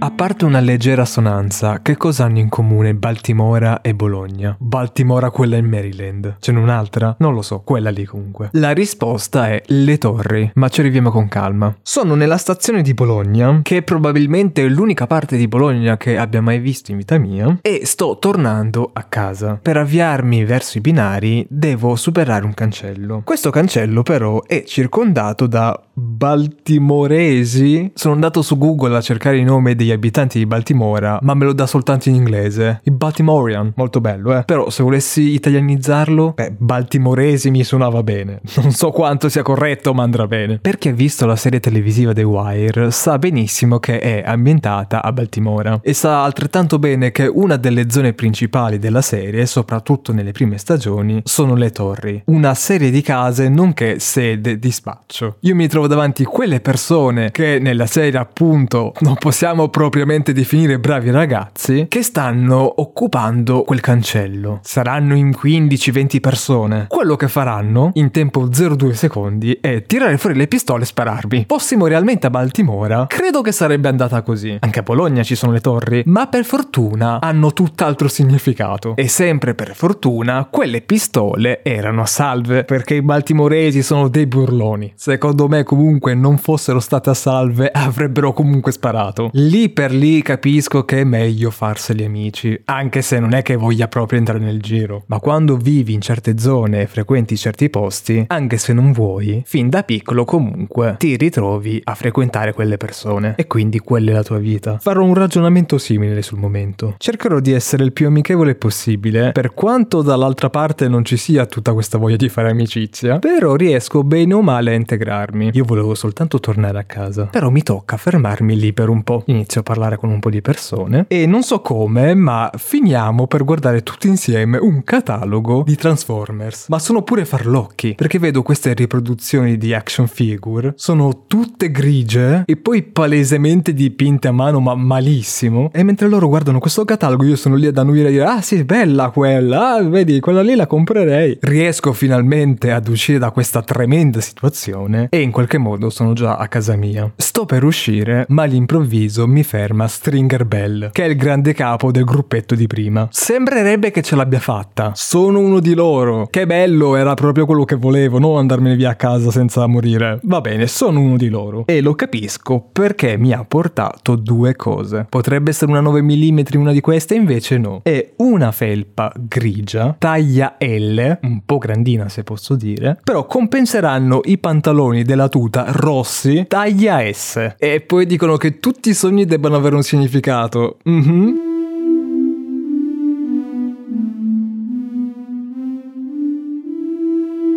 A parte una leggera assonanza, che cosa hanno in comune Baltimora e Bologna? Baltimora quella in Maryland. Ce n'è un'altra? Non lo so, quella lì comunque. La risposta è le torri, ma ci arriviamo con calma. Sono nella stazione di Bologna, che è probabilmente l'unica parte di Bologna che abbia mai visto in vita mia, e sto tornando a casa. Per avviarmi verso i binari devo superare un cancello. Questo cancello però è circondato da baltimoresi. Sono andato su Google a cercare i nomi dei abitanti di Baltimora, ma me lo dà soltanto in inglese. I Baltimorean, molto bello, eh. Però se volessi italianizzarlo, beh, baltimoresi mi suonava bene. Non so quanto sia corretto, ma andrà bene. Per chi ha visto la serie televisiva The Wire, sa benissimo che è ambientata a Baltimora e sa altrettanto bene che una delle zone principali della serie, soprattutto nelle prime stagioni, sono le torri. Una serie di case nonché sede di spaccio. Io mi trovo davanti quelle persone che nella serie appunto non possiamo propriamente definire bravi ragazzi che stanno occupando quel cancello. Saranno in 15-20 persone. Quello che faranno in tempo 0,2 secondi è tirare fuori le pistole e spararmi. Fossimo realmente a Baltimora, credo che sarebbe andata così. Anche a Bologna ci sono le torri, ma per fortuna hanno tutt'altro significato. E sempre per fortuna quelle pistole erano a salve perché i baltimoresi sono dei burloni. Secondo me comunque non fossero state a salve avrebbero comunque sparato. Lì per lì capisco che è meglio farseli amici, anche se non è che voglia proprio entrare nel giro. Ma quando vivi in certe zone e frequenti certi posti, anche se non vuoi, fin da piccolo comunque ti ritrovi a frequentare quelle persone e quindi quella è la tua vita. Farò un ragionamento simile sul momento. Cercherò di essere il più amichevole possibile, per quanto dall'altra parte non ci sia tutta questa voglia di fare amicizia, però riesco bene o male a integrarmi. Io volevo soltanto tornare a casa, però mi tocca fermarmi lì per un po'. Inizio a parlare con un po' di persone e non so come, ma finiamo per guardare tutti insieme un catalogo di Transformers. Ma sono pure farlocchi, perché vedo queste riproduzioni di action figure, sono tutte grigie e poi palesemente dipinte a mano, ma malissimo. E mentre loro guardano questo catalogo, io sono lì ad annuire a dire: Ah, sì, bella quella, ah, vedi, quella lì la comprerei. Riesco finalmente ad uscire da questa tremenda situazione e in qualche modo sono già a casa mia. Sto per uscire, ma all'improvviso mi ferma Stringer Bell, che è il grande capo del gruppetto di prima. Sembrerebbe che ce l'abbia fatta. Sono uno di loro. Che bello, era proprio quello che volevo, non andarmene via a casa senza morire. Va bene, sono uno di loro. E lo capisco perché mi ha portato due cose. Potrebbe essere una 9 mm una di queste, invece no. È una felpa grigia, taglia L, un po' grandina se posso dire, però compenseranno i pantaloni della tuta rossi, taglia S. E poi dicono che tutti i sogni debbano avere un significato. Mhm.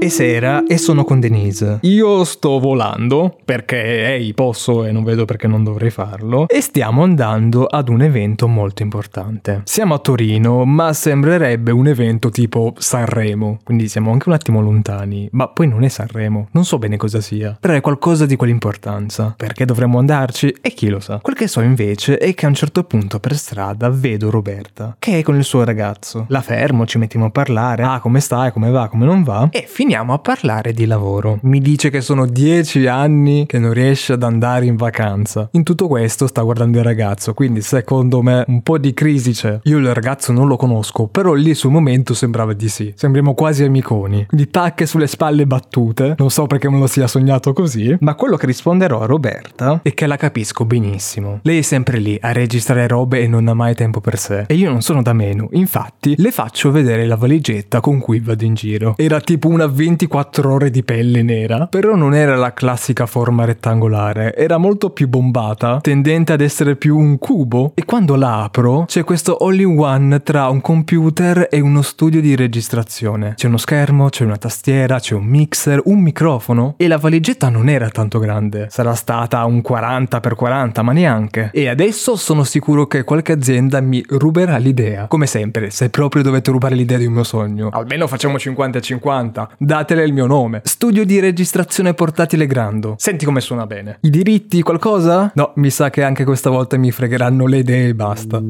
È sera e sono con Denise. Io sto volando perché ehi posso e non vedo perché non dovrei farlo e stiamo andando ad un evento molto importante. Siamo a Torino, ma sembrerebbe un evento tipo Sanremo, quindi siamo anche un attimo lontani, ma poi non è Sanremo, non so bene cosa sia, però è qualcosa di quell'importanza. Perché dovremmo andarci? E chi lo sa. Quel che so invece è che a un certo punto per strada vedo Roberta, che è con il suo ragazzo. La fermo, ci mettiamo a parlare, ah come stai, come va, come non va, e finiamo a parlare di lavoro. Mi dice che sono dieci anni che non riesce ad andare in vacanza. In tutto questo sta guardando il ragazzo, quindi secondo me un po' di crisi c'è. Io il ragazzo non lo conosco, però lì sul momento sembrava di sì. Sembriamo quasi amiconi. Di tacche sulle spalle battute, non so perché me lo sia sognato così, ma quello che risponderò a Roberta è che la capisco benissimo. Lei è sempre lì a registrare robe e non ha mai tempo per sé. E io non sono da meno, infatti le faccio vedere la valigetta con cui vado in giro. Era tipo una 24 ore di pelle nera, però non era la classica forma rettangolare, era molto più bombata, tendente ad essere più un cubo, e quando la apro c'è questo all-in-one tra un computer e uno studio di registrazione. C'è uno schermo, c'è una tastiera, c'è un mixer, un microfono, e la valigetta non era tanto grande, sarà stata un 40x40, ma neanche. E adesso sono sicuro che qualche azienda mi ruberà l'idea. Come sempre, se proprio dovete rubare l'idea di un mio sogno, almeno facciamo 50-50 datele il mio nome. Studio di registrazione portatile Grando. Senti come suona bene. I diritti, qualcosa? No, mi sa che anche questa volta mi fregheranno le idee e basta.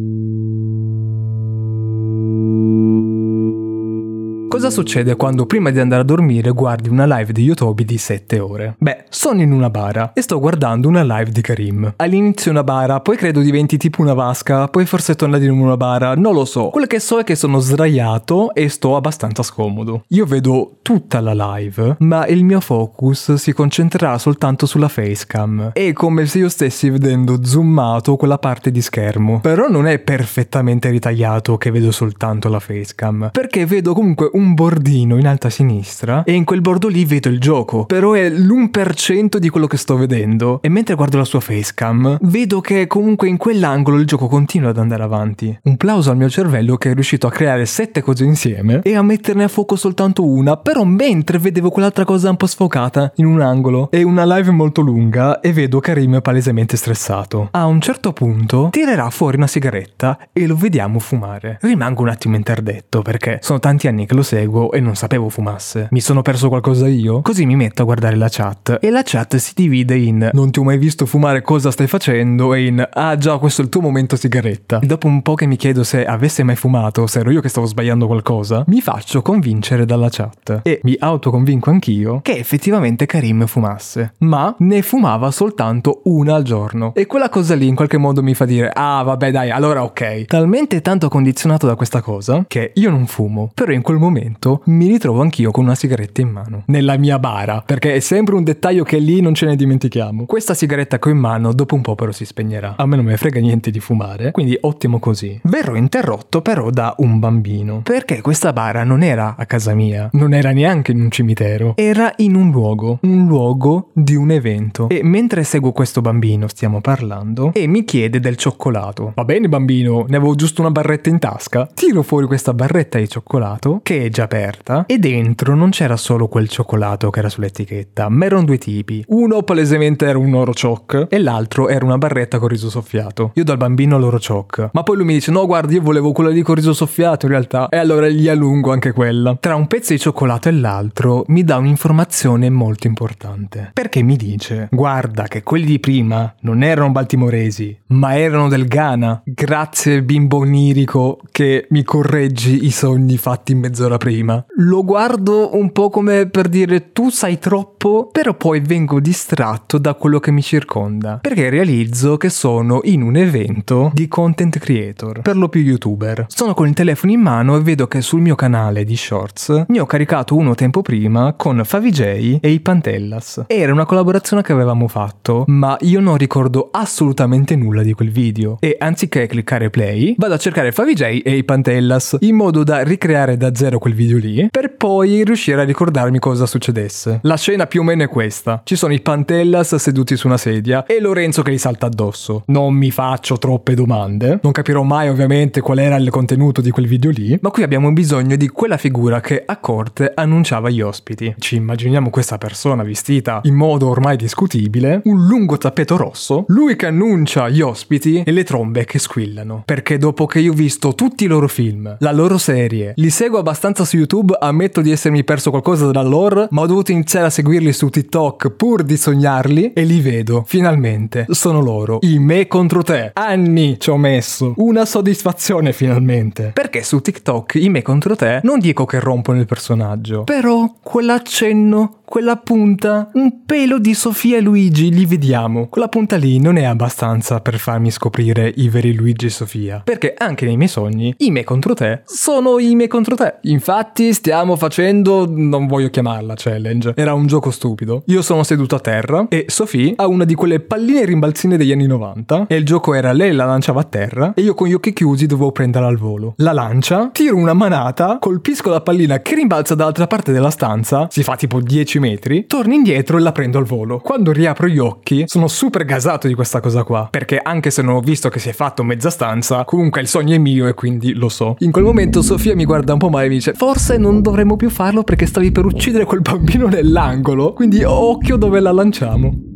Cosa succede quando prima di andare a dormire guardi una live di YouTube di 7 ore? Beh, sono in una bara e sto guardando una live di Karim. All'inizio una bara, poi credo diventi tipo una vasca, poi forse torna di nuovo una bara, non lo so. Quello che so è che sono sdraiato e sto abbastanza scomodo. Io vedo tutta la live, ma il mio focus si concentrerà soltanto sulla facecam. È come se io stessi vedendo zoomato quella parte di schermo. Però non è perfettamente ritagliato che vedo soltanto la facecam, perché vedo comunque un bordino in alto a sinistra e in quel bordo lì vedo il gioco, però è l'1% di quello che sto vedendo. E mentre guardo la sua facecam, vedo che comunque in quell'angolo il gioco continua ad andare avanti. Un plauso al mio cervello che è riuscito a creare sette cose insieme e a metterne a fuoco soltanto una, però mentre vedevo quell'altra cosa un po' sfocata in un angolo. È una live molto lunga e vedo Karim palesemente stressato. A un certo punto tirerà fuori una sigaretta e lo vediamo fumare. Rimango un attimo interdetto perché sono tanti anni che lo seguo e non sapevo fumasse. Mi sono perso qualcosa io? Così mi metto a guardare la chat e la chat si divide in non ti ho mai visto fumare cosa stai facendo e in ah già questo è il tuo momento sigaretta. E dopo un po' che mi chiedo se avesse mai fumato, se ero io che stavo sbagliando qualcosa, mi faccio convincere dalla chat e mi autoconvinco anch'io che effettivamente Karim fumasse. Ma ne fumava soltanto una al giorno. E quella cosa lì in qualche modo mi fa dire ah vabbè dai allora ok. Talmente tanto condizionato da questa cosa che io non fumo, però in quel momento mi ritrovo anch'io con una sigaretta in mano. Nella mia bara, perché è sempre un dettaglio che lì non ce ne dimentichiamo. Questa sigaretta che ho in mano dopo un po' però si spegnerà. A me non me frega niente di fumare, quindi ottimo così. Verrò interrotto però da un bambino, perché questa bara non era a casa mia, non era neanche in un cimitero, era in un luogo, un luogo di un evento. E mentre seguo questo bambino stiamo parlando e mi chiede del cioccolato. Va bene bambino, ne avevo giusto una barretta in tasca. Tiro fuori questa barretta di cioccolato che già aperta e dentro non c'era solo quel cioccolato che era sull'etichetta, ma erano due tipi. Uno palesemente era un oro choc e l'altro era una barretta con riso soffiato. Io do al bambino l'oro choc, ma poi lui mi dice no guarda io volevo quella lì con riso soffiato in realtà e allora gli allungo anche quella. Tra un pezzo di cioccolato e l'altro mi dà un'informazione molto importante. Perché mi dice guarda che quelli di prima non erano baltimoresi, ma erano del Ghana. Grazie bimbo onirico che mi correggi i sogni fatti mezz'ora prima. Lo guardo un po' come per dire tu sai troppo, però poi vengo distratto da quello che mi circonda, perché realizzo che sono in un evento di content creator, per lo più youtuber. Sono con il telefono in mano e vedo che sul mio canale di shorts ne ho caricato uno tempo prima con Favij e i Pantellas. Era una collaborazione che avevamo fatto, ma io non ricordo assolutamente nulla di quel video e anziché cliccare play, vado a cercare Favij e i Pantellas in modo da ricreare da zero quel video lì per poi riuscire a ricordarmi cosa succedesse. La scena più o meno è questa. Ci sono i Pantellas seduti su una sedia e Lorenzo che gli salta addosso. Non mi faccio troppe domande, non capirò mai ovviamente qual era il contenuto di quel video lì, ma qui abbiamo bisogno di quella figura che a corte annunciava gli ospiti. Ci immaginiamo questa persona vestita in modo ormai discutibile, un lungo tappeto rosso, lui che annuncia gli ospiti e le trombe che squillano. Perché dopo che io ho visto tutti i loro film, la loro serie, li seguo abbastanza su YouTube, ammetto di essermi perso qualcosa dalla lore, ma ho dovuto iniziare a seguirli su TikTok pur di sognarli e li vedo, finalmente. Sono loro, i me contro te. Anni ci ho messo. Una soddisfazione finalmente. Perché su TikTok i me contro te non dico che rompono il personaggio, però quell'accenno quella punta, un pelo di Sofia e Luigi, li vediamo. Quella punta lì non è abbastanza per farmi scoprire i veri Luigi e Sofia. Perché anche nei miei sogni, i me contro te sono i me contro te. Infatti stiamo facendo, non voglio chiamarla challenge, era un gioco stupido. Io sono seduto a terra e Sofia ha una di quelle palline rimbalzine degli anni 90 e il gioco era lei la lanciava a terra e io con gli occhi chiusi dovevo prenderla al volo. La lancia, tiro una manata, colpisco la pallina che rimbalza dall'altra parte della stanza, si fa tipo 10 metri, torno indietro e la prendo al volo. Quando riapro gli occhi, sono super gasato di questa cosa qua, perché anche se non ho visto che si è fatto mezza stanza, comunque il sogno è mio e quindi lo so. In quel momento Sofia mi guarda un po' male e mi dice "Forse non dovremmo più farlo perché stavi per uccidere quel bambino nell'angolo, quindi occhio dove la lanciamo".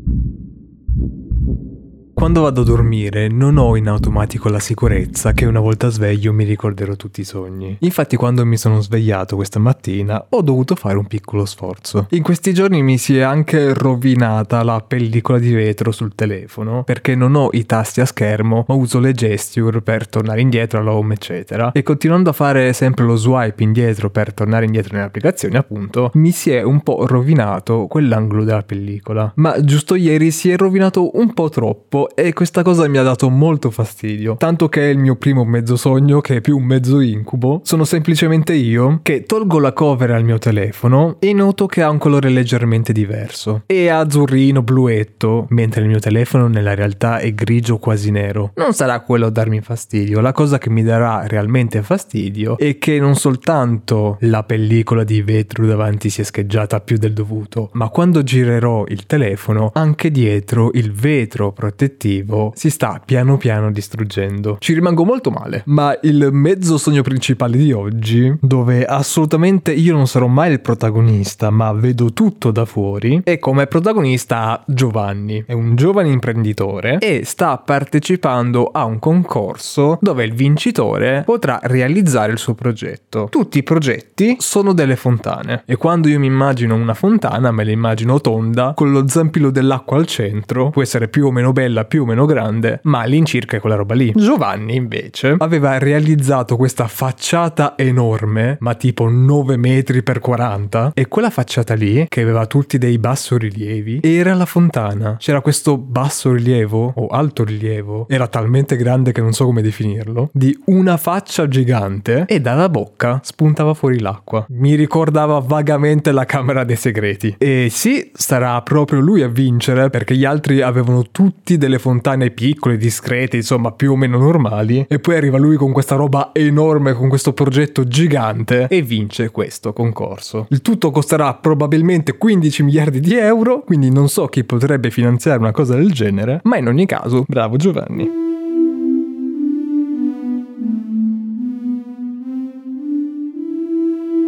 Quando vado a dormire non ho in automatico la sicurezza che una volta sveglio mi ricorderò tutti i sogni. Infatti quando mi sono svegliato questa mattina ho dovuto fare un piccolo sforzo. In questi giorni mi si è anche rovinata la pellicola di vetro sul telefono perché non ho i tasti a schermo ma uso le gesture per tornare indietro all'home eccetera e continuando a fare sempre lo swipe indietro per tornare indietro nelle applicazioni appunto mi si è un po' rovinato quell'angolo della pellicola. Ma giusto ieri si è rovinato un po' troppo e questa cosa mi ha dato molto fastidio, tanto che è il mio primo mezzo sogno che è più un mezzo incubo. Sono semplicemente io che tolgo la cover al mio telefono e noto che ha un colore leggermente diverso. È azzurrino bluetto, mentre il mio telefono nella realtà è grigio quasi nero. Non sarà quello a darmi fastidio, la cosa che mi darà realmente fastidio è che non soltanto la pellicola di vetro davanti si è scheggiata più del dovuto, ma quando girerò il telefono anche dietro il vetro protettivo obiettivo si sta piano piano distruggendo. Ci rimango molto male, ma il mezzo sogno principale di oggi, dove assolutamente io non sarò mai il protagonista, ma vedo tutto da fuori, è come protagonista Giovanni. È un giovane imprenditore e sta partecipando a un concorso dove il vincitore potrà realizzare il suo progetto. Tutti i progetti sono delle fontane e quando io mi immagino una fontana me la immagino tonda con lo zampillo dell'acqua al centro, può essere più o meno bella più o meno grande, ma all'incirca è quella roba lì. Giovanni invece aveva realizzato questa facciata enorme, ma tipo 9 metri per 40, e quella facciata lì, che aveva tutti dei bassorilievi, era la fontana. C'era questo basso rilievo, o alto rilievo, era talmente grande che non so come definirlo, di una faccia gigante e dalla bocca spuntava fuori l'acqua. Mi ricordava vagamente la Camera dei Segreti. E sì, sarà proprio lui a vincere perché gli altri avevano tutti delle delle fontane piccole, discrete, insomma più o meno normali, e poi arriva lui con questa roba enorme, con questo progetto gigante e vince questo concorso. Il tutto costerà probabilmente 15 miliardi di euro, quindi non so chi potrebbe finanziare una cosa del genere, ma in ogni caso, bravo Giovanni.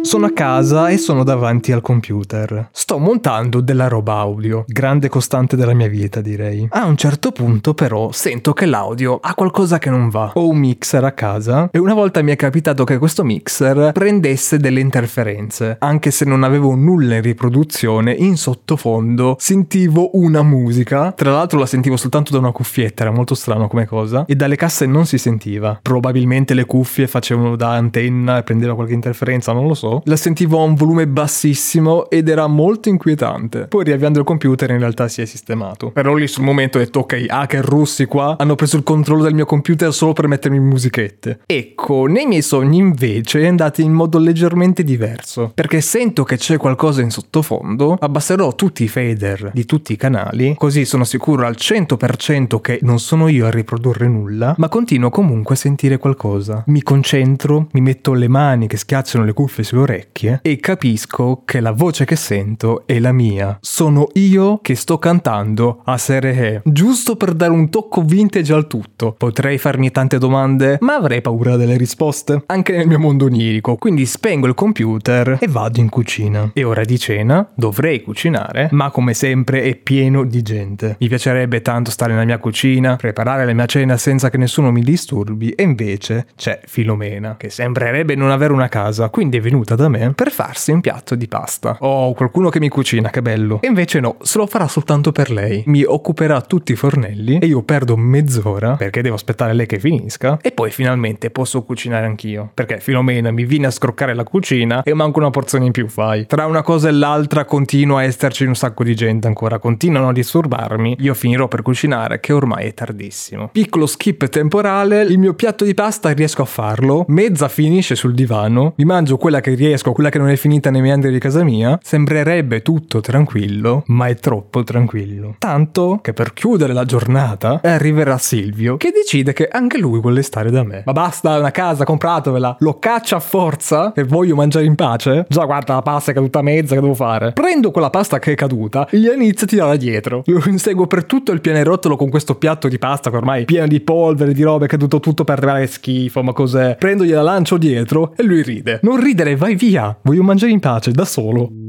Sono a casa e sono davanti al computer. Sto montando della roba audio, grande costante della mia vita direi. A un certo punto però sento che l'audio ha qualcosa che non va. Ho un mixer a casa e una volta mi è capitato che questo mixer prendesse delle interferenze. Anche se non avevo nulla in riproduzione, in sottofondo sentivo una musica. Tra l'altro la sentivo soltanto da una cuffietta, era molto strano come cosa. E dalle casse non si sentiva. Probabilmente le cuffie facevano da antenna e prendeva qualche interferenza, non lo so la sentivo a un volume bassissimo ed era molto inquietante. Poi riavviando il computer in realtà si è sistemato. Però lì sul momento ho detto ok, hacker russi qua hanno preso il controllo del mio computer solo per mettermi musichette. Ecco, nei miei sogni invece è andato in modo leggermente diverso. Perché sento che c'è qualcosa in sottofondo, abbasserò tutti i fader di tutti i canali, così sono sicuro al 100% che non sono io a riprodurre nulla, ma continuo comunque a sentire qualcosa. Mi concentro, mi metto le mani che schiacciano le cuffie sulle orecchie e capisco che la voce che sento è la mia. Sono io che sto cantando a Serehe, giusto per dare un tocco vintage al tutto. Potrei farmi tante domande, ma avrei paura delle risposte, anche nel mio mondo onirico, quindi spengo il computer e vado in cucina. È ora di cena, dovrei cucinare, ma come sempre è pieno di gente. Mi piacerebbe tanto stare nella mia cucina, preparare la mia cena senza che nessuno mi disturbi, e invece c'è Filomena, che sembrerebbe non avere una casa, quindi è venuta da me per farsi un piatto di pasta. Oh, qualcuno che mi cucina, che bello. E invece no, se lo farà soltanto per lei. Mi occuperà tutti i fornelli e io perdo mezz'ora perché devo aspettare lei che finisca e poi finalmente posso cucinare anch'io. Perché Filomena mi viene a scroccare la cucina e manco una porzione in più fai. Tra una cosa e l'altra continua a esserci un sacco di gente ancora, continuano a disturbarmi. Io finirò per cucinare che ormai è tardissimo. Piccolo skip temporale, il mio piatto di pasta riesco a farlo, mezza finisce sul divano, mi mangio quella che riesco quella che non è finita nei meandri di casa mia, sembrerebbe tutto tranquillo, ma è troppo tranquillo. Tanto che per chiudere la giornata arriverà Silvio che decide che anche lui vuole stare da me. Ma basta, una casa, compratevela. Lo caccia a forza e voglio mangiare in pace? Già guarda la pasta è caduta mezza, che devo fare? Prendo quella pasta che è caduta e gli inizio a tirare dietro. Lo inseguo per tutto il pianerottolo con questo piatto di pasta che ormai è pieno di polvere, di robe, è caduto tutto per arrivare schifo, ma cos'è? Prendo gliela lancio dietro e lui ride. Non ridere, vai via, voglio mangiare in pace, da solo.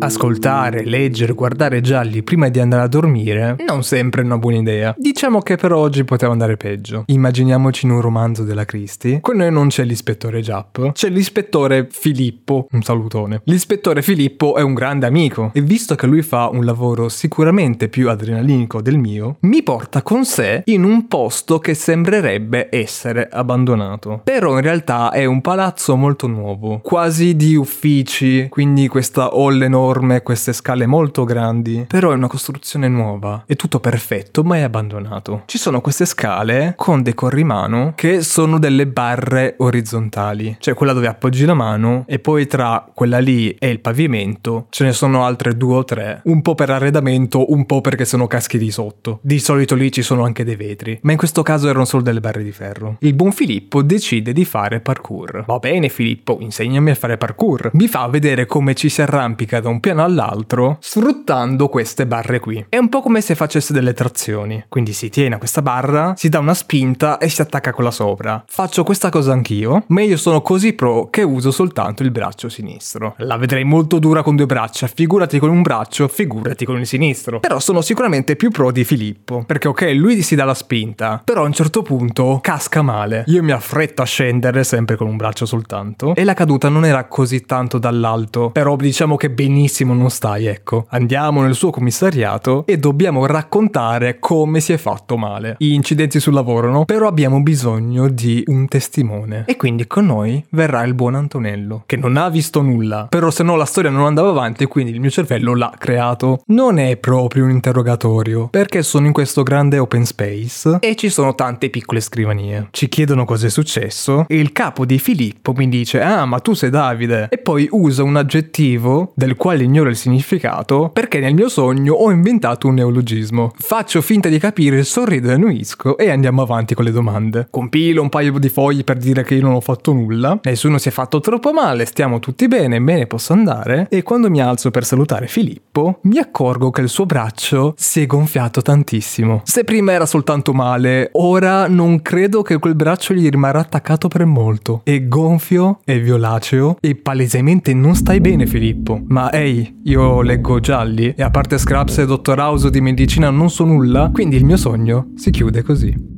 Ascoltare, leggere, guardare gialli prima di andare a dormire non sempre è una buona idea. Diciamo che per oggi poteva andare peggio. Immaginiamoci in un romanzo della Christie. Con noi non c'è l'ispettore Giapp, c'è l'ispettore Filippo. Un salutone. L'ispettore Filippo è un grande amico e visto che lui fa un lavoro sicuramente più adrenalinico del mio, mi porta con sé in un posto che sembrerebbe essere abbandonato. Però in realtà è un palazzo molto nuovo, quasi di uffici, quindi questa hall enorme, queste scale molto grandi, però è una costruzione nuova, è tutto perfetto ma è abbandonato. Ci sono queste scale con dei corrimano che sono delle barre orizzontali, cioè quella dove appoggi la mano e poi tra quella lì e il pavimento ce ne sono altre due o tre, un po' per arredamento, un po' perché sono caschi di sotto. Di solito lì ci sono anche dei vetri, ma in questo caso erano solo delle barre di ferro. Il buon Filippo decide di fare parkour. Va bene Filippo, insegnami a fare parkour. Mi fa vedere come ci si arrampica da un un piano all'altro sfruttando queste barre qui. È un po' come se facesse delle trazioni. Quindi si tiene a questa barra, si dà una spinta e si attacca quella sopra. Faccio questa cosa anch'io, ma io sono così pro che uso soltanto il braccio sinistro. La vedrei molto dura con due braccia, figurati con un braccio, figurati con il sinistro. Però sono sicuramente più pro di Filippo, perché ok, lui si dà la spinta, però a un certo punto casca male. Io mi affretto a scendere sempre con un braccio soltanto e la caduta non era così tanto dall'alto, però diciamo che benissimo benissimo non stai, ecco. Andiamo nel suo commissariato e dobbiamo raccontare come si è fatto male. Gli incidenti sul lavoro, no? Però abbiamo bisogno di un testimone. E quindi con noi verrà il buon Antonello, che non ha visto nulla. Però se no la storia non andava avanti, quindi il mio cervello l'ha creato. Non è proprio un interrogatorio, perché sono in questo grande open space e ci sono tante piccole scrivanie. Ci chiedono cosa è successo e il capo di Filippo mi dice "Ah, ma tu sei Davide" e poi usa un aggettivo del quale quale ignoro il significato, perché nel mio sogno ho inventato un neologismo. Faccio finta di capire, sorrido e annuisco e andiamo avanti con le domande. Compilo un paio di fogli per dire che io non ho fatto nulla, nessuno si è fatto troppo male, stiamo tutti bene, me ne posso andare e quando mi alzo per salutare Filippo mi accorgo che il suo braccio si è gonfiato tantissimo. Se prima era soltanto male, ora non credo che quel braccio gli rimarrà attaccato per molto. È gonfio, è violaceo e palesemente non stai bene Filippo, ma è 6 io leggo gialli e a parte Scraps e Dottor House di medicina non so nulla, quindi il mio sogno si chiude così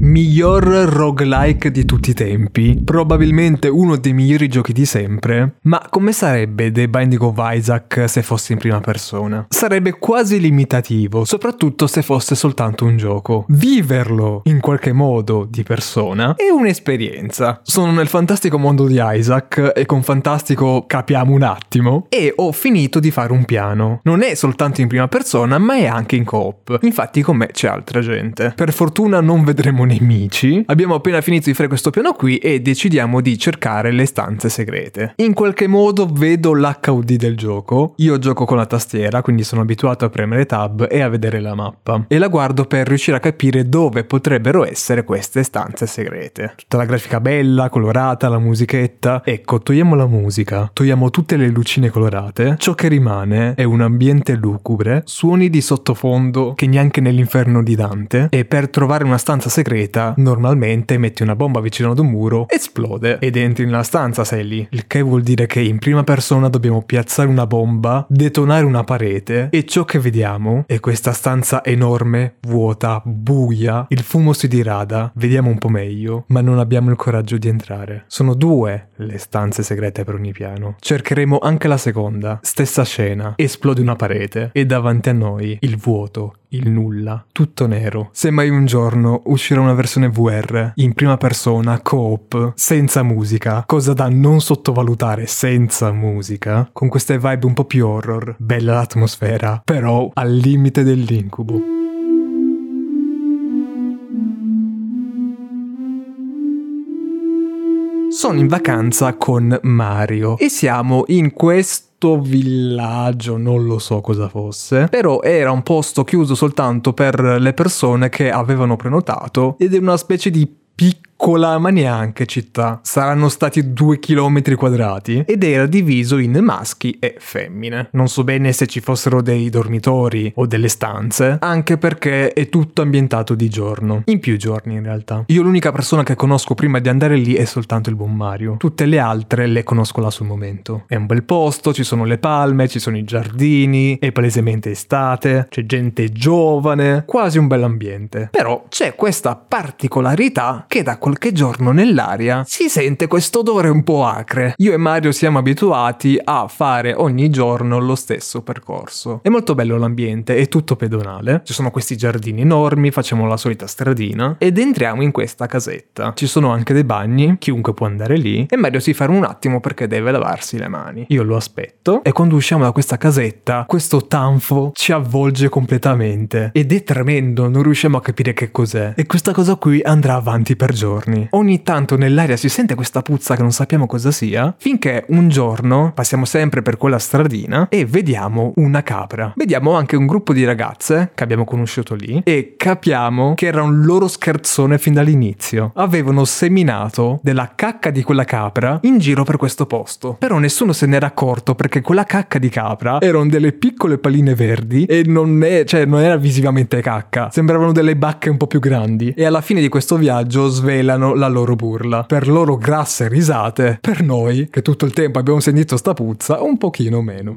miglior roguelike di tutti i tempi, probabilmente uno dei migliori giochi di sempre, ma come sarebbe The Binding of Isaac se fosse in prima persona? Sarebbe quasi limitativo, soprattutto se fosse soltanto un gioco. Viverlo in qualche modo di persona è un'esperienza. Sono nel fantastico mondo di Isaac e con fantastico capiamo un attimo e ho finito di fare un piano. Non è soltanto in prima persona, ma è anche in coop. Infatti con me c'è altra gente. Per fortuna non vedremo nemici, abbiamo appena finito di fare questo piano qui e decidiamo di cercare le stanze segrete. In qualche modo vedo l'HUD del gioco, io gioco con la tastiera, quindi sono abituato a premere tab e a vedere la mappa, e la guardo per riuscire a capire dove potrebbero essere queste stanze segrete. Tutta la grafica bella, colorata, la musichetta. Ecco, togliamo la musica, togliamo tutte le lucine colorate, ciò che rimane è un ambiente lugubre, suoni di sottofondo che neanche nell'inferno di Dante, e per trovare una stanza segreta segreta, normalmente metti una bomba vicino ad un muro, esplode ed entri nella stanza sei lì. Il che vuol dire che in prima persona dobbiamo piazzare una bomba, detonare una parete e ciò che vediamo è questa stanza enorme, vuota, buia, il fumo si dirada, vediamo un po' meglio, ma non abbiamo il coraggio di entrare. Sono due le stanze segrete per ogni piano. Cercheremo anche la seconda, stessa scena, esplode una parete e davanti a noi il vuoto, il nulla, tutto nero. Se mai un giorno uscirà una versione VR in prima persona, coop, senza musica, cosa da non sottovalutare senza musica, con queste vibe un po' più horror, bella l'atmosfera, però al limite dell'incubo. Sono in vacanza con Mario e siamo in questo villaggio, non lo so cosa fosse, però era un posto chiuso soltanto per le persone che avevano prenotato ed è una specie di piccolo piccola ma neanche città. Saranno stati due chilometri quadrati ed era diviso in maschi e femmine. Non so bene se ci fossero dei dormitori o delle stanze, anche perché è tutto ambientato di giorno. In più giorni in realtà. Io l'unica persona che conosco prima di andare lì è soltanto il buon Mario. Tutte le altre le conosco là sul momento. È un bel posto, ci sono le palme, ci sono i giardini, è palesemente estate, c'è gente giovane, quasi un bel ambiente. Però c'è questa particolarità che da qualche giorno nell'aria si sente questo odore un po' acre. Io e Mario siamo abituati a fare ogni giorno lo stesso percorso. È molto bello l'ambiente, è tutto pedonale, ci sono questi giardini enormi, facciamo la solita stradina ed entriamo in questa casetta. Ci sono anche dei bagni, chiunque può andare lì e Mario si ferma un attimo perché deve lavarsi le mani. Io lo aspetto e quando usciamo da questa casetta questo tanfo ci avvolge completamente ed è tremendo, non riusciamo a capire che cos'è e questa cosa qui andrà avanti per giorni. Ogni tanto nell'aria si sente questa puzza che non sappiamo cosa sia finché un giorno passiamo sempre per quella stradina e vediamo una capra. Vediamo anche un gruppo di ragazze che abbiamo conosciuto lì e capiamo che era un loro scherzone fin dall'inizio. Avevano seminato della cacca di quella capra in giro per questo posto. Però nessuno se n'era accorto perché quella cacca di capra erano delle piccole palline verdi e non, è, cioè, non era visivamente cacca. Sembravano delle bacche un po' più grandi. E alla fine di questo viaggio svelano la loro burla. Per loro grasse risate, per noi, che tutto il tempo abbiamo sentito sta puzza, un pochino meno.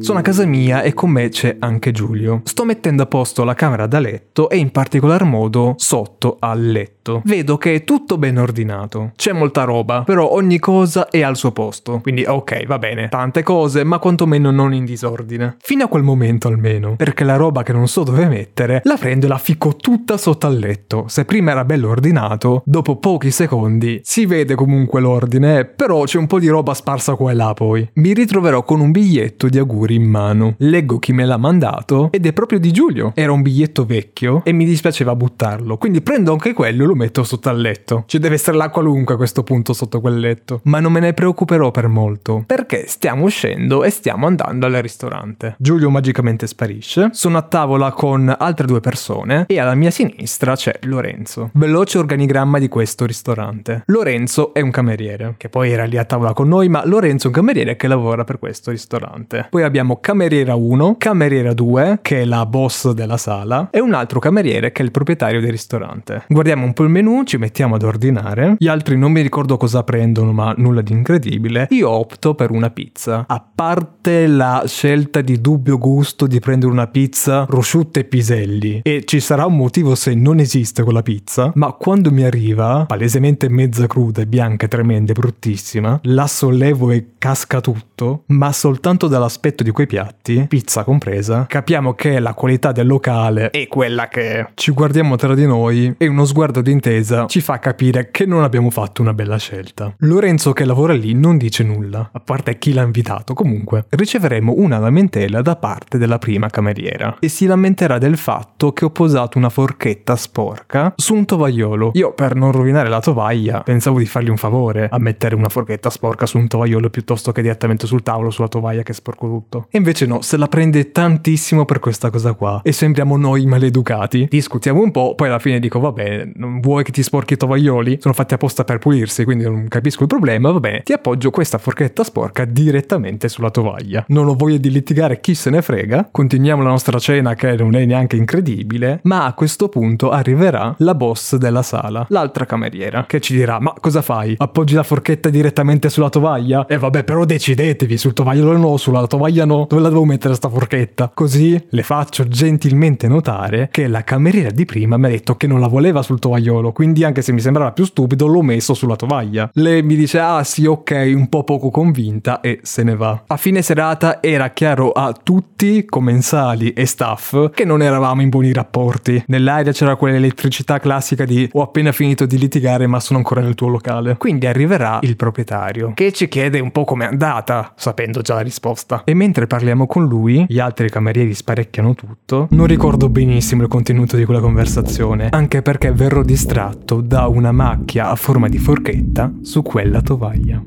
Sono a casa mia e con me c'è anche Giulio. Sto mettendo a posto la camera da letto e in particolar modo sotto al letto. Vedo che è tutto ben ordinato. C'è molta roba, però ogni cosa è al suo posto. Quindi ok, va bene, tante cose, ma quantomeno non in disordine. Fino a quel momento almeno, perché la roba che non so dove mettere, la prendo e la ficco tutta sotto al letto. Se prima era bello ordinato, dopo pochi secondi si vede comunque l'ordine, però c'è un po' di roba sparsa qua e là poi. Mi ritroverò con un biglietto di auguri in mano. Leggo chi me l'ha mandato ed è proprio di Giulio. Era un biglietto vecchio e mi dispiaceva buttarlo, quindi prendo anche quello e lo metto sotto al letto. Ci deve essere la qualunque a questo punto sotto quel letto. Ma non me ne preoccuperò per molto, perché stiamo uscendo e stiamo andando al ristorante. Giulio magicamente sparisce, sono a tavola con altre due persone e alla mia sinistra c'è Lorenzo. Veloce organigramma di questo ristorante. Lorenzo è un cameriere, che poi era lì a tavola con noi, ma Lorenzo è un cameriere che lavora per questo ristorante. Poi abbiamo cameriera 1, cameriera 2, che è la boss della sala, e un altro cameriere che è il proprietario del ristorante. Guardiamo un po' il menu, ci mettiamo ad ordinare. Gli altri non mi ricordo cosa prendono, ma nulla di incredibile. Io opto per una pizza. A parte la scelta di dubbio gusto di prendere una pizza prosciutta e piselli, e ci sarà un motivo se non esiste quella pizza, ma quando mi arriva, palesemente mezza cruda bianca, tremenda e bruttissima, la sollevo e casca tutto, ma soltanto dall'aspetto di quei piatti, pizza compresa, capiamo che la qualità del locale è quella che è. Ci guardiamo tra di noi e uno sguardo d'intesa ci fa capire che non abbiamo fatto una bella scelta. Lorenzo che lavora lì non dice nulla, a parte chi l'ha invitato. Comunque, riceveremo una lamentela da parte della prima cameriera e si lamenterà del fatto che ho posato una forchetta sporca su un tovagliolo. Io, per non rovinare la tovaglia, pensavo di fargli un favore a mettere una forchetta sporca su un tovagliolo piuttosto che direttamente sul tavolo sulla tovaglia che sporco tutto. E invece no, se la prende tantissimo per questa cosa qua. E sembriamo noi maleducati. Discutiamo un po', poi alla fine dico, vabbè, non vuoi che ti sporchi i tovaglioli? Sono fatti apposta per pulirsi, quindi non capisco il problema, va bene. Ti appoggio questa forchetta sporca direttamente sulla tovaglia. Non ho voglia di litigare, chi se ne frega. Continuiamo la nostra cena che non è neanche incredibile, ma a questo punto arriverà la boss della sala, l'altra cameriera, che ci dirà, ma cosa fai? Appoggi la forchetta direttamente sulla tovaglia? E vabbè, però decidetevi, sul tovagliolo no, sulla tovaglia no dove la devo mettere sta forchetta? Così le faccio gentilmente notare che la cameriera di prima mi ha detto che non la voleva sul tovagliolo, quindi anche se mi sembrava più stupido l'ho messo sulla tovaglia. Lei mi dice ah sì ok, un po' poco convinta e se ne va. A fine serata era chiaro a tutti, commensali e staff, che non eravamo in buoni rapporti. Nell'aria c'era quell'elettricità classica di ho appena finito di litigare ma sono ancora nel tuo locale. Quindi arriverà il proprietario, che ci chiede un po' com'è andata, sapendo già la risposta. E mentre parliamo con lui, gli altri camerieri sparecchiano tutto. Non ricordo benissimo il contenuto di quella conversazione, anche perché verrò distratto da una macchia a forma di forchetta su quella tovaglia.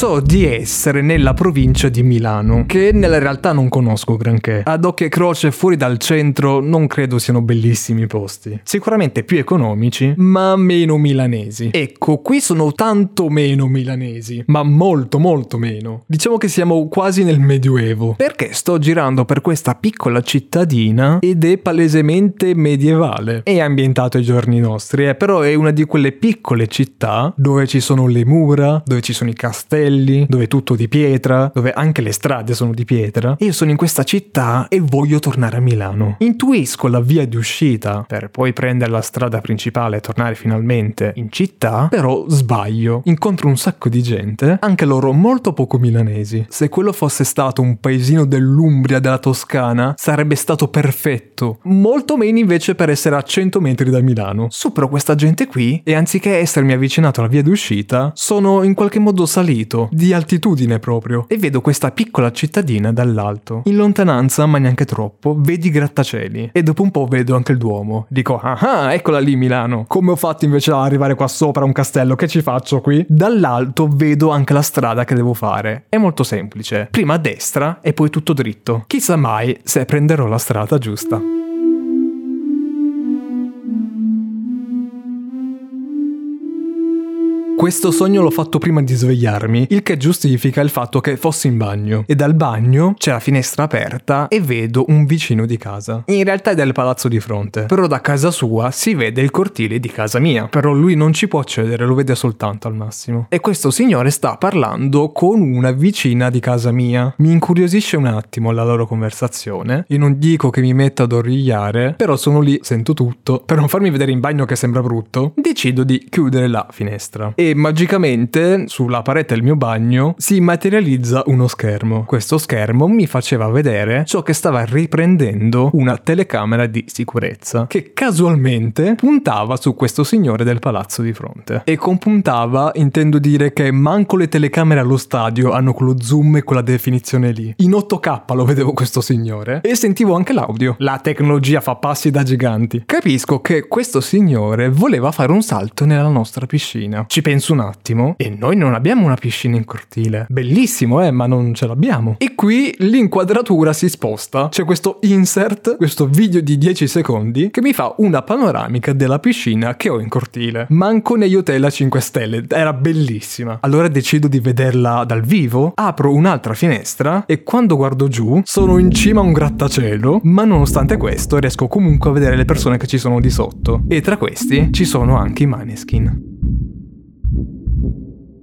So di essere nella provincia di Milano, che nella realtà non conosco granché. Ad occhio e croce fuori dal centro non credo siano bellissimi posti. Sicuramente più economici, ma meno milanesi. Ecco, qui sono tanto meno milanesi, ma molto molto meno. Diciamo che siamo quasi nel Medioevo, perché sto girando per questa piccola cittadina ed è palesemente medievale. È ambientato ai giorni nostri, eh, però è una di quelle piccole città dove ci sono le mura, dove ci sono i castelli, dove è tutto di pietra, dove anche le strade sono di pietra. E io sono in questa città e voglio tornare a Milano. Intuisco la via di uscita per poi prendere la strada principale e tornare finalmente in città, però sbaglio. Incontro un sacco di gente, anche loro molto poco milanesi. Se quello fosse stato un paesino dell'Umbria, della Toscana, sarebbe stato perfetto. Molto meno invece per essere a 100 metri da Milano. Supero questa gente qui e anziché essermi avvicinato alla via d'uscita, sono in qualche modo salito, di altitudine proprio, e vedo questa piccola cittadina dall'alto. In lontananza, ma neanche troppo, vedi grattacieli. E dopo un po' vedo anche il Duomo. Dico, ah ah, eccola lì Milano. Come ho fatto invece ad arrivare qua sopra un castello? Che ci faccio qui? Dall'alto vedo anche la strada che devo fare. È molto semplice. Prima a destra e poi tutto dritto. Chissà mai se prenderò la strada giusta. Questo sogno l'ho fatto prima di svegliarmi, il che giustifica il fatto che fossi in bagno. E dal bagno c'è la finestra aperta e vedo un vicino di casa. In realtà è del palazzo di fronte, però da casa sua si vede il cortile di casa mia. Però lui non ci può accedere, lo vede soltanto al massimo. E questo signore sta parlando con una vicina di casa mia. Mi incuriosisce un attimo la loro conversazione. Io non dico che mi metta ad origliare, però sono lì, sento tutto. Per non farmi vedere in bagno che sembra brutto, decido di chiudere la finestra. E magicamente sulla parete del mio bagno si materializza uno schermo. Questo schermo mi faceva vedere ciò che stava riprendendo una telecamera di sicurezza che casualmente puntava su questo signore del palazzo di fronte. E con puntava intendo dire che manco le telecamere allo stadio hanno quello zoom e quella definizione lì. In 8K lo vedevo questo signore e sentivo anche l'audio. La tecnologia fa passi da giganti. Capisco che questo signore voleva fare un salto nella nostra piscina. Ci penso un attimo e noi non abbiamo una piscina in cortile. Bellissimo, eh, ma non ce l'abbiamo. E qui l'inquadratura si sposta. C'è questo insert, questo video di 10 secondi che mi fa una panoramica della piscina che ho in cortile. Manco negli hotel a 5 stelle, era bellissima. Allora decido di vederla dal vivo, apro un'altra finestra e quando guardo giù sono in cima a un grattacielo, ma nonostante questo riesco comunque a vedere le persone che ci sono di sotto. E tra questi ci sono anche i maneskin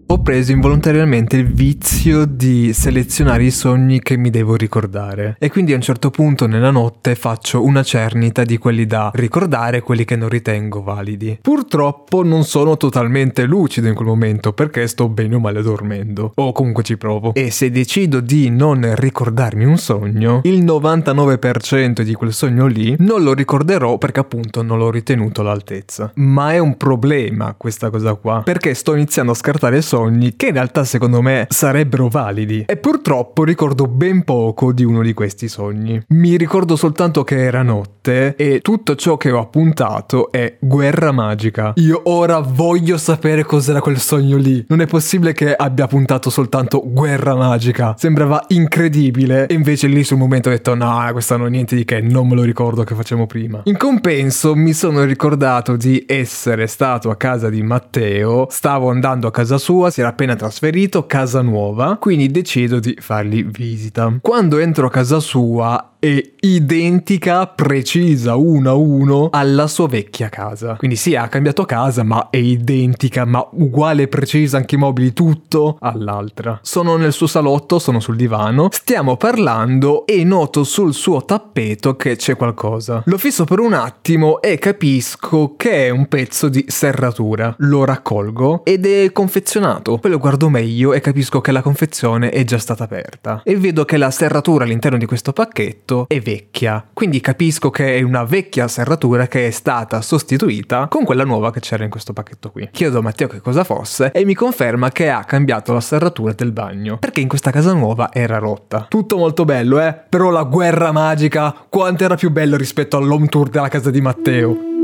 ho preso involontariamente il vizio di selezionare i sogni che mi devo ricordare e quindi a un certo punto nella notte faccio una cernita di quelli da ricordare e quelli che non ritengo validi. Purtroppo non sono totalmente lucido in quel momento perché sto bene o male dormendo o comunque ci provo e se decido di non ricordarmi un sogno il 99% di quel sogno lì non lo ricorderò perché appunto non l'ho ritenuto all'altezza. Ma è un problema questa cosa qua perché sto iniziando a scartare sogni sogni che in realtà secondo me sarebbero validi. E purtroppo ricordo ben poco di uno di questi sogni. Mi ricordo soltanto che era notte e tutto ciò che ho appuntato è guerra magica. Io ora voglio sapere cos'era quel sogno lì. Non è possibile che abbia puntato soltanto guerra magica. Sembrava incredibile e invece lì sul momento ho detto no, questo non è niente di che, non me lo ricordo che facciamo prima. In compenso mi sono ricordato di essere stato a casa di Matteo, stavo andando a casa sua sua, si era appena trasferito, casa nuova, quindi decido di fargli visita. Quando entro a casa sua è identica, precisa, uno a uno alla sua vecchia casa. Quindi sì, ha cambiato casa, ma è identica, ma uguale precisa anche i mobili, tutto all'altra. Sono nel suo salotto, sono sul divano, stiamo parlando e noto sul suo tappeto che c'è qualcosa. Lo fisso per un attimo e capisco che è un pezzo di serratura. Lo raccolgo ed è confezionato. Poi lo guardo meglio e capisco che la confezione è già stata aperta. E vedo che la serratura all'interno di questo pacchetto oggetto è vecchia, quindi capisco che è una vecchia serratura che è stata sostituita con quella nuova che c'era in questo pacchetto qui. Chiedo a Matteo che cosa fosse e mi conferma che ha cambiato la serratura del bagno, perché in questa casa nuova era rotta. Tutto molto bello, eh? Però la guerra magica, quanto era più bello rispetto all'home tour della casa di Matteo.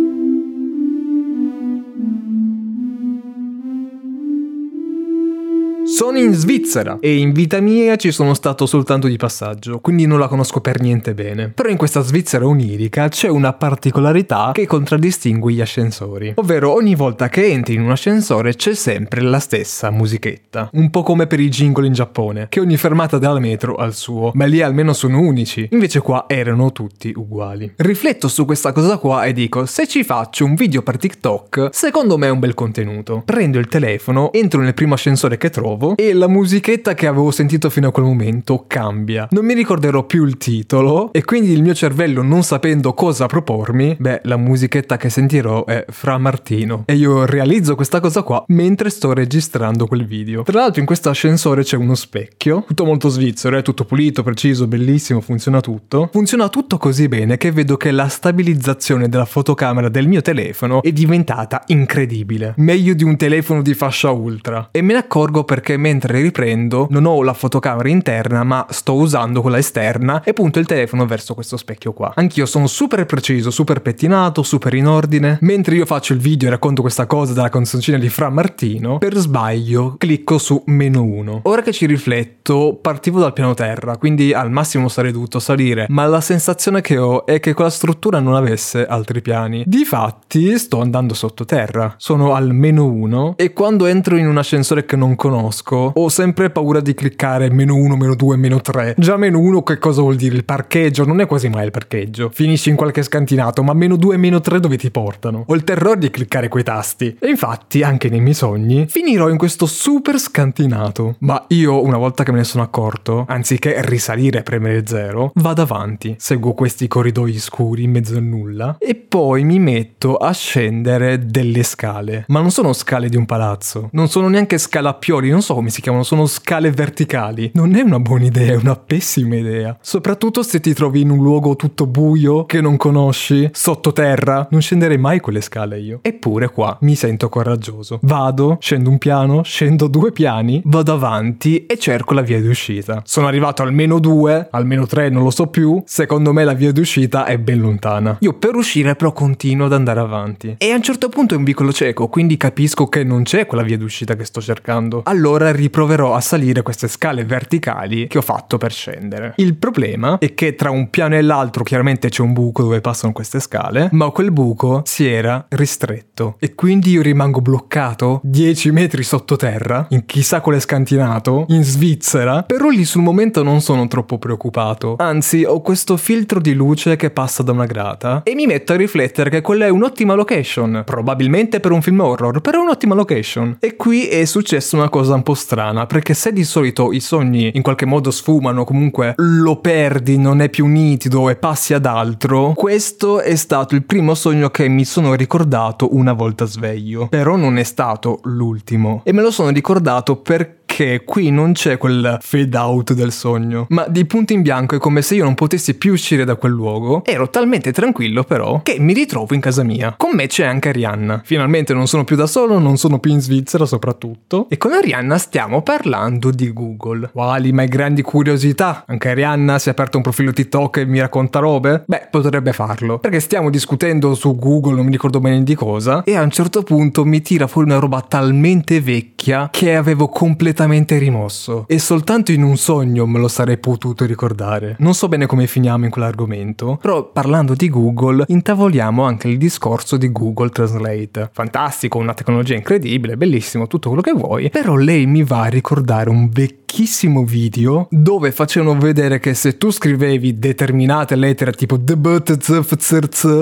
Sono in Svizzera e in vita mia ci sono stato soltanto di passaggio, quindi non la conosco per niente bene. Però in questa Svizzera onirica c'è una particolarità che contraddistingue gli ascensori, ovvero ogni volta che entri in un ascensore c'è sempre la stessa musichetta, un po' come per i jingle in Giappone, che ogni fermata della metro ha il suo, ma lì almeno sono unici, invece qua erano tutti uguali. Rifletto su questa cosa qua e dico, se ci faccio un video per TikTok, secondo me è un bel contenuto. Prendo il telefono, entro nel primo ascensore che trovo e la musichetta che avevo sentito fino a quel momento cambia. Non mi ricorderò più il titolo e quindi il mio cervello non sapendo cosa propormi, beh, la musichetta che sentirò è Fra Martino e io realizzo questa cosa qua mentre sto registrando quel video. Tra l'altro in questo ascensore c'è uno specchio, tutto molto svizzero, è tutto pulito, preciso, bellissimo, funziona tutto. Funziona tutto così bene che vedo che la stabilizzazione della fotocamera del mio telefono è diventata incredibile. Meglio di un telefono di fascia ultra. E me ne accorgo perché mentre riprendo non ho la fotocamera interna ma sto usando quella esterna e punto il telefono verso questo specchio qua. Anch'io sono super preciso, super pettinato, super in ordine. Mentre io faccio il video e racconto questa cosa della canzoncina di Fra Martino, per sbaglio clicco su meno 1. Ora che ci rifletto, partivo dal piano terra, quindi al massimo sarei dovuto salire, ma la sensazione che ho è che quella struttura non avesse altri piani. Difatti sto andando sottoterra, sono al meno 1 e quando entro in un ascensore che non conosco ho sempre paura di cliccare meno 1, meno 2, meno 3. Già meno 1 che cosa vuol dire? Il parcheggio non è quasi mai il parcheggio. Finisci in qualche scantinato, ma meno 2 e meno 3 dove ti portano? Ho il terrore di cliccare quei tasti. E infatti, anche nei miei sogni, finirò in questo super scantinato. Ma io, una volta che me ne sono accorto, anziché risalire e premere 0, vado avanti, seguo questi corridoi scuri in mezzo a nulla e poi mi metto a scendere delle scale. Ma non sono scale di un palazzo, non sono neanche scalappioli, non so come si chiamano, sono scale verticali. Non è una buona idea, è una pessima idea. Soprattutto se ti trovi in un luogo tutto buio che non conosci, sottoterra, non scenderei mai quelle scale io. Eppure qua mi sento coraggioso. Vado, scendo un piano, scendo due piani, vado avanti e cerco la via d'uscita. Sono arrivato almeno due, almeno tre, non lo so più. Secondo me la via d'uscita è ben lontana. Io per uscire però continuo ad andare avanti. E a un certo punto è un vicolo cieco, quindi capisco che non c'è quella via d'uscita che sto cercando. Allora riproverò a salire queste scale verticali che ho fatto per scendere. Il problema è che tra un piano e l'altro chiaramente c'è un buco dove passano queste scale, ma quel buco si era ristretto e quindi io rimango bloccato 10 metri sottoterra, in chissà quale scantinato, in Svizzera, però lì sul momento non sono troppo preoccupato. Anzi, ho questo filtro di luce che passa da una grata e mi metto a riflettere che quella è un'ottima location, probabilmente per un film horror, però un'ottima location. E qui è successa una cosa un po' strana, perché se di solito i sogni in qualche modo sfumano, comunque lo perdi, non è più nitido e passi ad altro, questo è stato il primo sogno che mi sono ricordato una volta sveglio. Però non è stato l'ultimo. E me lo sono ricordato perché perché qui non c'è quel fade out del sogno, ma di punto in bianco è come se io non potessi più uscire da quel luogo. Ero talmente tranquillo però che mi ritrovo in casa mia. Con me c'è anche Arianna. Finalmente non sono più da solo, non sono più in Svizzera soprattutto. E con Arianna stiamo parlando di Google. Quali mai grandi curiosità? Anche Arianna si è aperto un profilo TikTok e mi racconta robe? Beh, potrebbe farlo. Perché stiamo discutendo su Google, non mi ricordo bene di cosa, e a un certo punto mi tira fuori una roba talmente vecchia che avevo completamente completamente rimosso e soltanto in un sogno me lo sarei potuto ricordare. Non so bene come finiamo in quell'argomento, però parlando di Google intavoliamo anche il discorso di Google Translate. Fantastico, una tecnologia incredibile, bellissimo, tutto quello che vuoi, però lei mi va a ricordare un vecchissimo video dove facevano vedere che se tu scrivevi determinate lettere tipo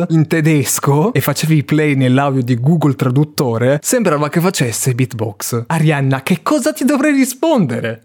in tedesco e facevi play nell'audio di Google Traduttore, sembrava che facesse beatbox. Arianna, che cosa ti dovrei rispondere?